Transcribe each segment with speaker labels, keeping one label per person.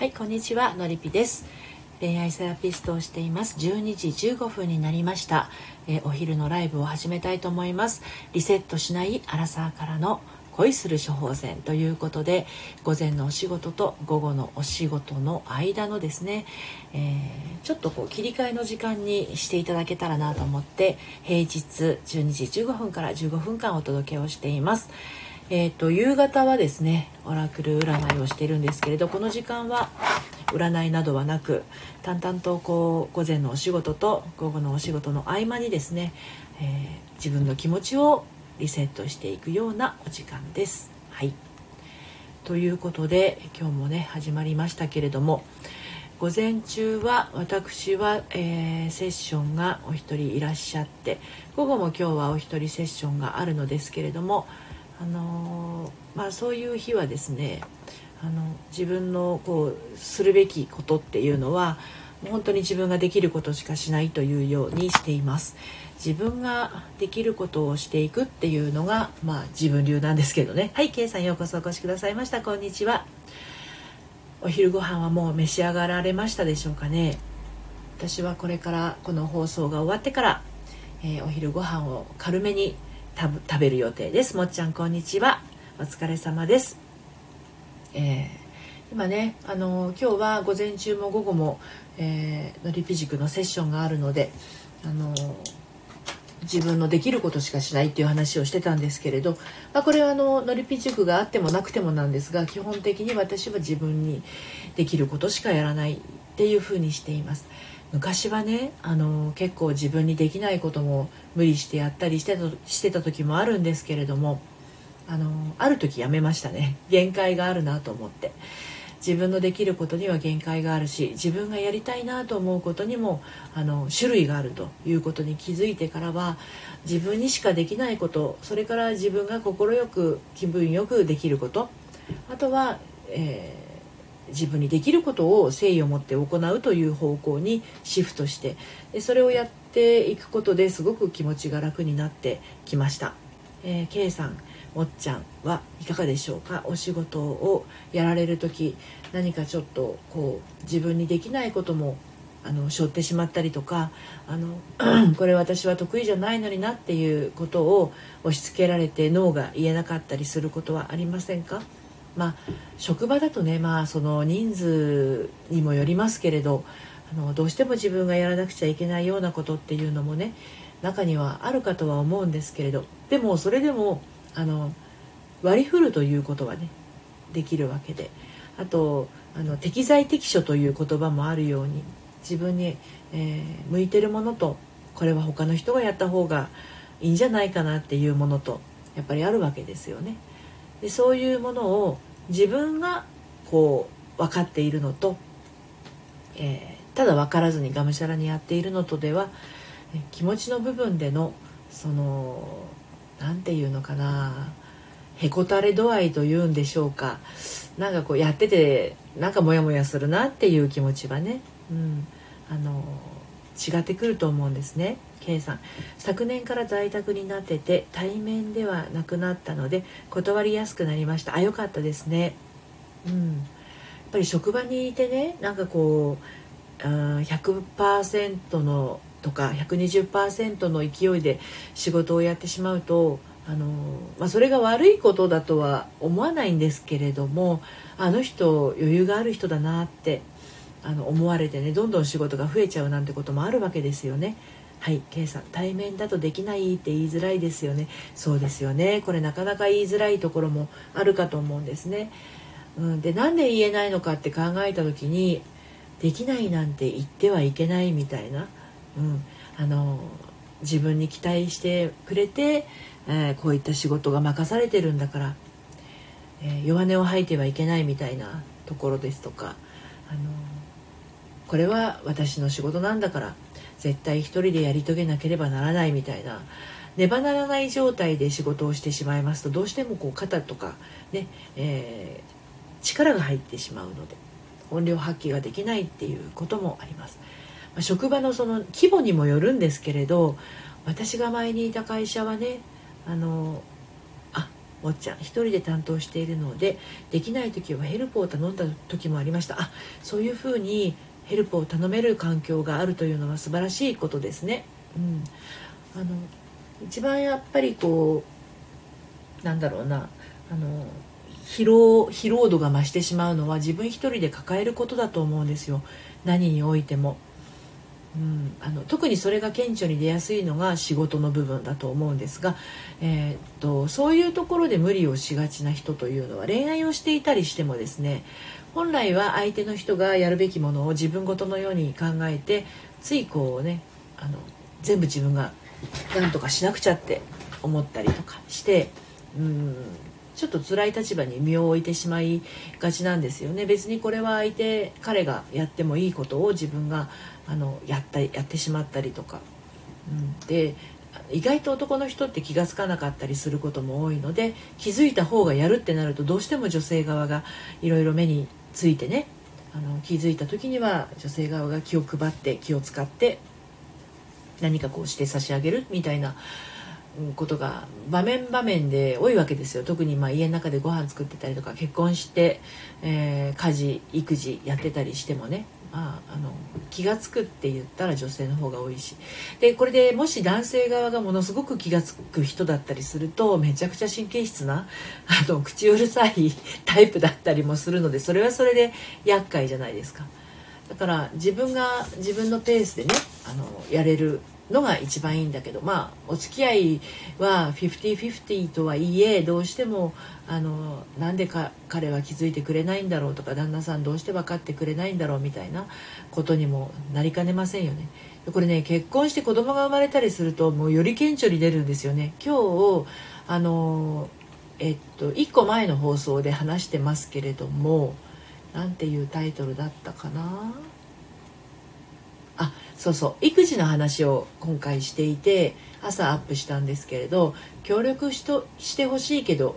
Speaker 1: はいこんにちはのりぴです。恋愛セラピストをしています。12時15分になりました、えー、お昼のライブを始めたいと思います。リセットしないアラサーからの恋する処方箋。ということで午前のお仕事と午後のお仕事の間のですね、えー、ちょっとこう切り替えの時間にしていただけたらなと思って平日12時15分から15分間お届けをしています。えーと、夕方はですねオラクル占いをしているんですけれどこの時間は占いなどはなく淡々とこう午前のお仕事と午後のお仕事の合間にですね、えー、自分の気持ちをリセットしていくようなお時間です。はいということで今日もね始まりましたけれども午前中は私は、えー、セッションがお一人いらっしゃって午後も今日はお一人セッションがあるのですけれどもあのまあ、そういう日はですねあの自分のこうするべきことっていうのは本当に自分ができることしかしないというようにしています。自分ができることをしていくっていうのが、まあ、自分流なんですけどね。はい K さんようこそお越しくださいました。こんにちは。お昼ご飯はもう召し上がられましたでしょうかね。私はこれからこの放送が終わってから、えー、お昼ご飯を軽めに食べる予定です。もっちゃんこんにちは。お疲れ様です、えー、今ねあの今日は午前中も午後も、えー、のりぴ塾のセッションがあるのであの自分のできることしかしないっていう話をしてたんですけれど、まあ、これはあののりぴ塾があってもなくてもなんですが基本的に私は自分にできることしかやらないっていうふうにしています。昔はねあの結構自分にできないことも無理してやったりしてたしてた時もあるんですけれどもあのある時やめましたね。限界があるなと思って。自分のできることには限界があるし自分がやりたいなと思うことにもあの種類があるということに気づいてからは自分にしかできないことそれから自分が快く気分よくできることあとは、え自分にできることを誠意を持って行うという方向にシフトしてでそれをやっていくことですごく気持ちが楽になってきました。えー、K さんもっちゃんはいかがでしょうか？お仕事をやられる時何かちょっとこう自分にできないこともあの背負ってしまったりとかあの これ私は得意じゃないのになっていうことを押し付けられて脳が言えなかったりすることはありませんか？まあ、職場だとね、まあ、その人数にもよりますけれどあのどうしても自分がやらなくちゃいけないようなことっていうのもね中にはあるかとは思うんですけれどでもそれでもあの割り振るということはねできるわけであとあの適材適所という言葉もあるように自分に、えー、向いてるものとこれは他の人がやった方がいいんじゃないかなっていうものとやっぱりあるわけですよね。でそういうものを自分がこう分かっているのと、えー、ただ分からずにがむしゃらにやっているのとでは気持ちの部分でのその何て言うのかなへこたれ度合いというんでしょうか。なんかこうやっててなんかモヤモヤするなっていう気持ちはね、うん、あの違ってくると思うんですね。K さん。昨年から在宅になってて対面ではなくなったので断りやすくなりました。あ良かったですね。うん。やっぱり職場にいてねなんかこう100%のとか120%の勢いで仕事をやってしまうとあの、まあ、それが悪いことだとは思わないんですけれどもあの人余裕がある人だなってあの思われてねどんどん仕事が増えちゃうなんてこともあるわけですよね。はい K さん対面だとできないって言いづらいですよね。そうですよね。これなかなか言いづらいところもあるかと思うんですね、うん、でなんで言えないのかって考えた時にできないなんて言ってはいけないみたいな、うん、あの自分に期待してくれて、えー、こういった仕事が任されてるんだから、えー、弱音を吐いてはいけないみたいなところですとかあのこれは私の仕事なんだから絶対一人でやり遂げなければならないみたいなねばならない状態で仕事をしてしまいますとどうしてもこう肩とかね、えー、力が入ってしまうので音量発揮ができないっていうこともあります。まあ、職場のその規模にもよるんですけれど私が前にいた会社はねあのあもっちゃん一人で担当しているのでできない時はヘルプを頼んだ時もありましたあそういうふうにヘルプを頼める環境があるというのは素晴らしいことですね。うん、あの一番やっぱりこうなんだろうなあの疲労疲労度が増してしまうのは自分一人で抱えることだと思うんですよ何においても。うん、あの特にそれが顕著に出やすいのが仕事の部分だと思うんですが、えー、っとそういうところで無理をしがちな人というのは恋愛をしていたりしてもですね本来は相手の人がやるべきものを自分ごとのように考えてついこうねあの全部自分が何とかしなくちゃって思ったりとかしてうん。ちょっと辛い立場に身を置いてしまいがちなんですよね。別にこれは相手彼がやってもいいことを自分があのやったやってしまったりとか、うん、で意外と男の人って気が付かなかったりすることも多いので気づいた方がやるってなるとどうしても女性側がいろいろ目についてねあの気づいた時には女性側が気を配って気を使って何かこうして差し上げるみたいなことが場面場面で多いわけですよ。特にまあ家の中でご飯作ってたりとか結婚して、えー、家事育児やってたりしてもねまあ、あの気が付くって言ったら女性の方が多いし。でこれでもし男性側がものすごく気が付く人だったりするとめちゃくちゃ神経質なあの口うるさいタイプだったりもするのでそれはそれで厄介じゃないですか。だから自分が自分のペースでねあのやれるのが一番いいんだけどまあお付き合いは50-50とはいえどうしてもあのなんでか彼は気づいてくれないんだろうとか旦那さんどうして分かってくれないんだろうみたいなことにもなりかねませんよね。これね結婚して子供が生まれたりするともうより顕著に出るんですよね。今日あのえっと1個前の放送で話してますけれども何ていうタイトルだったかな？そうそう。育児の話を今回していて朝アップしたんですけれど協力しとしてほしいけど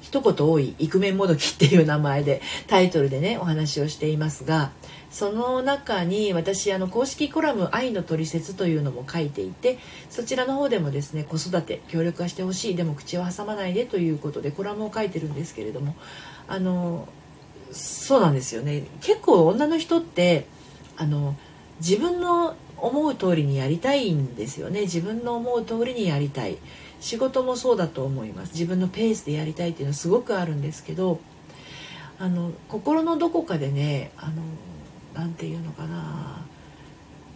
Speaker 1: 一言多い「イクメンもどき」っていう名前でタイトルでねお話をしていますがその中に私あの公式コラム「愛のトリセツ」というのも書いていてそちらの方でもですね子育て協力はしてほしいでも口を挟まないでということでコラムを書いてるんですけれどもあのそうなんですよね。結構女の人ってあの自分の思う通りにやりたいんですよね。自分の思う通りにやりたい。仕事もそうだと思います。自分のペースでやりたいっていうのはすごくあるんですけどあの心のどこかでねあのなんていうのかな。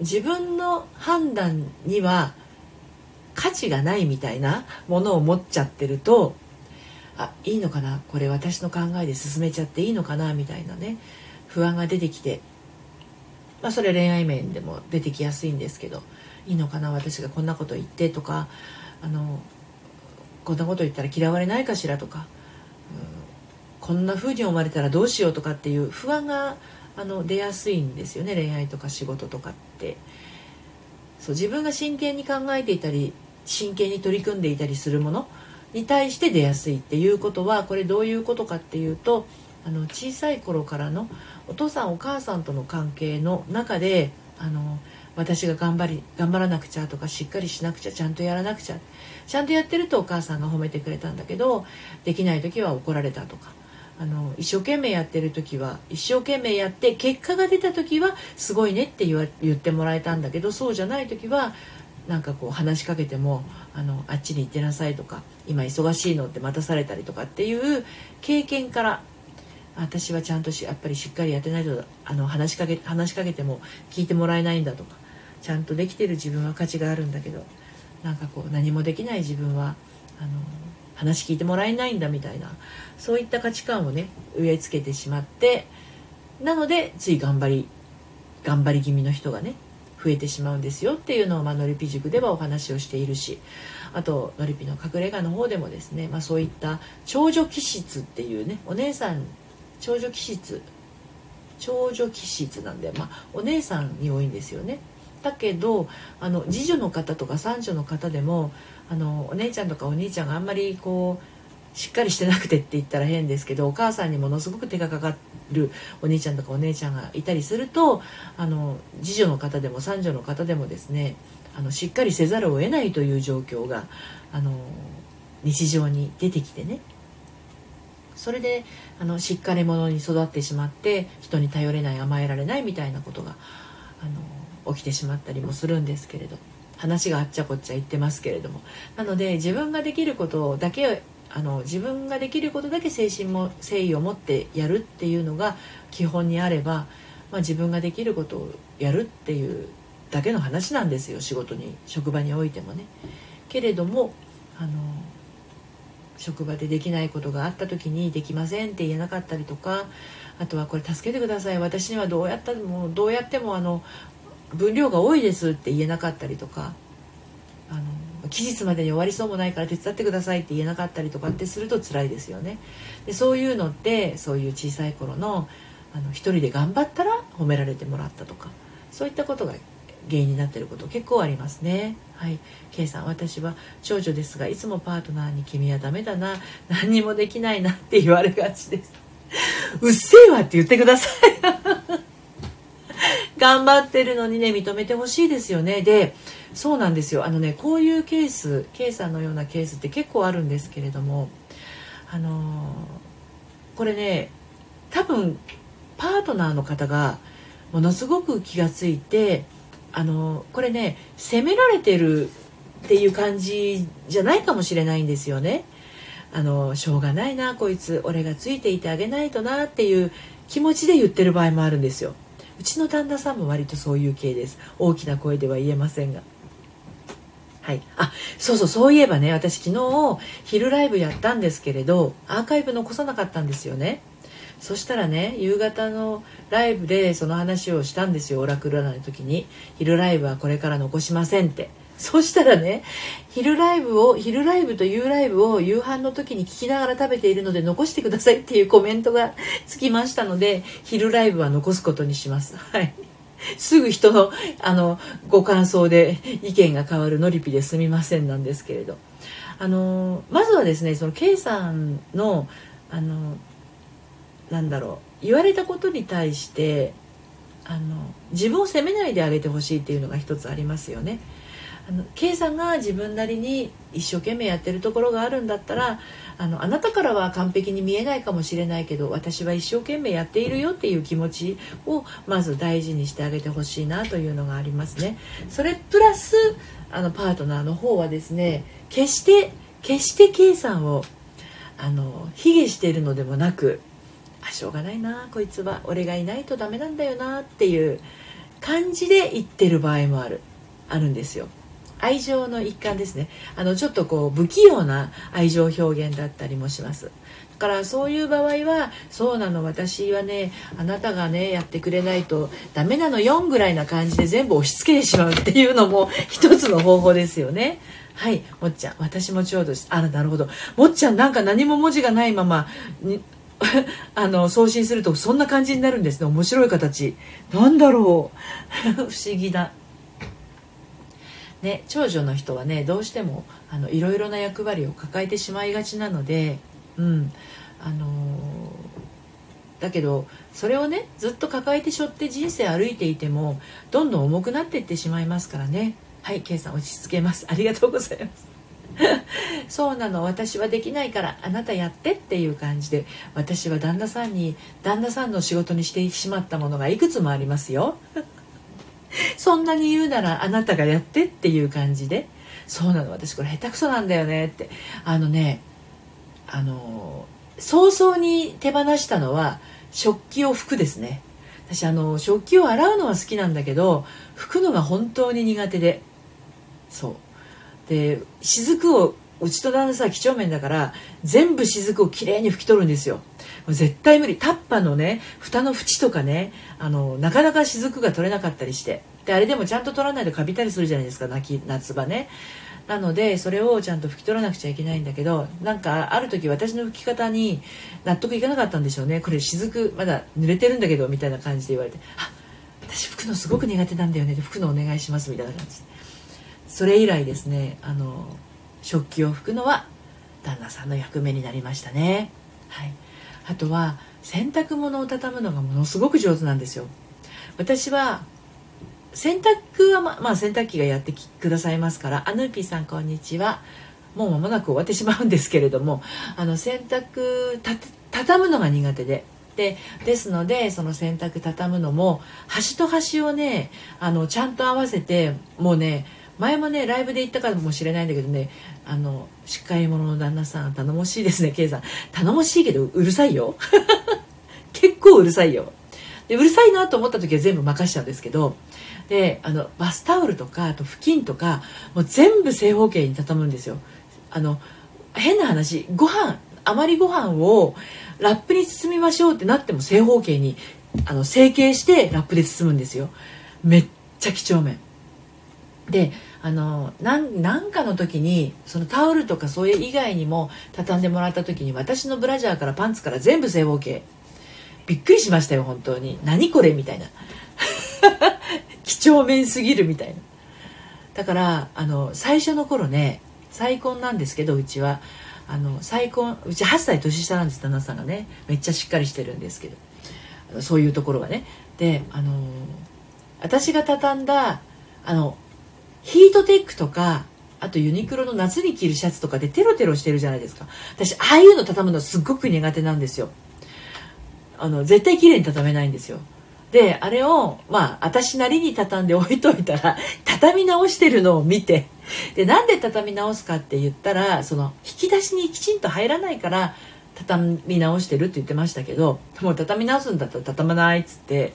Speaker 1: 自分の判断には価値がないみたいなものを持っちゃってるとあいいのかな。これ私の考えで進めちゃっていいのかな。みたいなね不安が出てきてまあ、それ恋愛面でも出てきやすいんですけどいいのかな私がこんなこと言ってとかあのこんなこと言ったら嫌われないかしらとか、うん、こんな風に思われたらどうしようとかっていう不安があの出やすいんですよね恋愛とか仕事とかって。そう自分が真剣に考えていたり真剣に取り組んでいたりするものに対して出やすいっていうことはこれどういうことかっていうとあの小さい頃からのお父さんお母さんとの関係の中であの私が頑張り頑張らなくちゃとかしっかりしなくちゃちゃんとやらなくちゃちゃんとやってるとお母さんが褒めてくれたんだけどできない時は怒られたとかあの一生懸命やってる時は一生懸命やって結果が出た時はすごいねって言わ言ってもらえたんだけどそうじゃない時はなんかこう話しかけてもあのあっちに行ってなさいとか今忙しいのって待たされたりとかっていう経験から私はちゃんとしやっぱりしっかりやってないとあの話しかけ話しかけても聞いてもらえないんだとかちゃんとできてる自分は価値があるんだけどなんかこう何もできない自分はあの話聞いてもらえないんだみたいなそういった価値観をね植え付けてしまってなのでつい頑張り頑張り気味の人がね増えてしまうんですよっていうのを、まあ、のりぴ塾ではお話をしているしあとのりぴの隠れ家の方でもですね、まあ、そういった長女気質っていうねお姉さん長女気質。長女気質なんで、まあ、お姉さんに多いんですよね。だけどあの次女の方とか三女の方でもあのお姉ちゃんとかお兄ちゃんがあんまりこうしっかりしてなくてって言ったら変ですけどお母さんにものすごく手がかかるお兄ちゃんとかお姉ちゃんがいたりするとあの次女の方でも三女の方でもですねあのしっかりせざるを得ないという状況があの日常に出てきてね。それであのしっかり者に育ってしまって人に頼れない甘えられないみたいなことがあの起きてしまったりもするんですけれど話があっちゃこっちゃ言ってますけれどもなので自分ができることだけあの自分ができることだけ精神も誠意を持ってやるっていうのが基本にあれば、まあ、自分ができることをやるっていうだけの話なんですよ仕事に職場においてもね。けれどもあの職場でできないことがあった時にできませんって言えなかったりとかあとはこれ助けてください私にはどうやったもどうやってもあの分量が多いですって言えなかったりとかあの期日までに終わりそうもないから手伝ってくださいって言えなかったりとかってすると辛いですよね。でそういうのってそういう小さい頃のあの一人で頑張ったら褒められてもらったとかそういったことが原因になっていること結構ありますね。はい、K さん私は長女ですがいつもパートナーに「君はダメだな何にもできないな」って言われがちです。うっせえわって言ってください。頑張ってるのにね認めてほしいですよね。でそうなんですよあのねこういうケース K さんのようなケースって結構あるんですけれどもあのー、これね多分パートナーの方がものすごく気がついてあの、これね責められてるっていう感じじゃないかもしれないんですよね。あのしょうがないなこいつ俺がついていてあげないとなっていう気持ちで言ってる場合もあるんですようちの旦那さんも割とそういう系です大きな声では言えませんがはい。あ、そうそう、そういえばね、私昨日、昼ライブやったんですけれど、アーカイブ残さなかったんですよね。そしたらね、夕方のライブでその話をしたんですよ、オラクル占いの時に。昼ライブはこれから残しませんって。そしたらね、昼ライブを、昼ライブと夕ライブを夕飯の時に聞きながら食べているので残してくださいっていうコメントが つきましたので、昼ライブは残すことにします。はい。すぐ人のあのご感想で意見が変わるのりぴですみませんなんですけれどあのまずはですねその K さんのあのなんだろう言われたことに対してあの自分を責めないであげてほしいっていうのが一つありますよね。あの K さんが自分なりに一生懸命やってるところがあるんだったらあのあなたからは完璧に見えないかもしれないけど私は一生懸命やっているよっていう気持ちをまず大事にしてあげてほしいなというのがありますね。それプラスあのパートナーの方はですね決して決して K さんをあの卑下しているのでもなくあしょうがないなこいつは。俺がいないとダメなんだよなっていう感じで言ってる場合もある。あるんですよ。愛情の一環ですね。あのちょっとこう不器用な愛情表現だったりもします。だからそういう場合はそうなの私はねあなたがねやってくれないとダメなの4ぐらいな感じで全部押し付けてしまうっていうのも一つの方法ですよね。はいもっちゃん。私もちょうどあらなるほど。もっちゃんなんか何も文字がないままに あの送信するとそんな感じになるんですね。面白い形。なんだろう。不思議だ。ね、長女の人はねどうしてもあのいろいろな役割を抱えてしまいがちなので、うん。あのー、だけどそれをねずっと抱えて背負って人生歩いていてもどんどん重くなっていってしまいますからね。はい K さん落ち着けます。ありがとうございます。そうなの。私はできないからあなたやってっていう感じで私は旦那さんに旦那さんの仕事にしてしまったものがいくつもありますよ。そんなに言うならあなたがやってっていう感じで。そうなの。私これ下手くそなんだよねって。あのねあの早々に手放したのは食器を拭くですね。私あの食器を洗うのは好きなんだけど拭くのが本当に苦手で。そう。で雫をうちと旦那さん几帳面だから全部雫をきれいに拭き取るんですよ。絶対無理。タッパのね蓋の縁とかねあのなかなか雫が取れなかったりして。であれでもちゃんと取らないとカビたりするじゃないですか夏場ね。なのでそれをちゃんと拭き取らなくちゃいけないんだけどなんかある時私の拭き方に納得いかなかったんでしょうね。これ雫まだ濡れてるんだけどみたいな感じで言われて「あ私拭くのすごく苦手なんだよね」で拭くのお願いしますみたいな感じで。それ以来ですねあの食器を拭くのは旦那さんの役目になりましたね。はい。あとは洗濯物を畳むのがものすごく上手なんですよ。私は洗濯はま、まあ、洗濯機がやってくださいますからアヌーピーさんこんにちは。もう間もなく終わってしまうんですけれどもあの洗濯た畳むのが苦手で。でですのでその洗濯畳むのも端と端をねあのちゃんと合わせてもうね前もねライブで言ったかもしれないんだけどねあのしっかり者の旦那さん頼もしいですね K さん。頼もしいけどうるさいよ。結構うるさいよ。でうるさいなと思った時は全部任しちゃうんですけどであのバスタオルとかあと布巾とかもう全部正方形に畳むんですよ。あの変な話ご飯余りご飯をラップに包みましょうってなっても正方形にあの成形してラップで包むんですよ。めっちゃ几帳面。であのなんかの時にそのタオルとかそういう以外にも畳んでもらった時に私のブラジャーからパンツから全部正方形。びっくりしましたよ本当に。何これみたいな。几帳面すぎるみたいな。だからあの最初の頃ね再婚なんですけどうちは。あの再婚うち8歳年下なんです旦那さんがね。めっちゃしっかりしてるんですけど。そういうところがね。であの私が畳んだあのヒートテックとかあとユニクロの夏に着るシャツとかでテロテロしてるじゃないですか。私ああいうの畳むのすっごく苦手なんですよ。あの絶対綺麗に畳めないんですよ。であれをまあ私なりに畳んで置いといたら 畳み直してるのを見て。でなんで畳み直すかって言ったらその引き出しにきちんと入らないから畳み直してるって言ってましたけどもう畳み直すんだったら畳まないっつって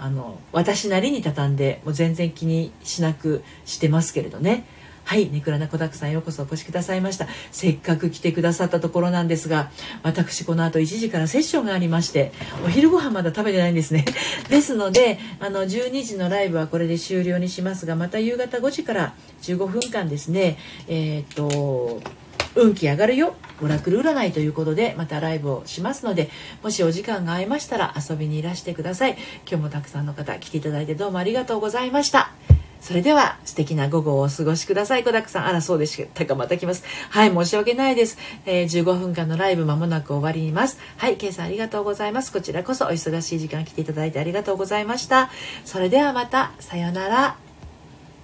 Speaker 1: あの私なりに畳んでもう全然気にしなくしてますけれどねはい、ネクラな子だくさんようこそお越しくださいました。せっかく来てくださったところなんですが、私この後1時からセッションがありまして、お昼ご飯まだ食べてないんですね。ですので、あの、12時のライブはこれで終了にしますが、また夕方5時から15分間ですね、えー、っと、運気上がるよオラクル占いということでまたライブをしますのでもしお時間が合いましたら遊びにいらしてください今日もたくさんの方来ていただいてどうもありがとうございましたそれでは素敵な午後をお過ごしください。小沢さん。あら、そうでしたか。また来ます。はい、申し訳ないです。えー、15分間のライブ間もなく終わります。はい、ケイさんありがとうございます。こちらこそお忙しい時間来ていただいてありがとうございました。それではまた、さようなら。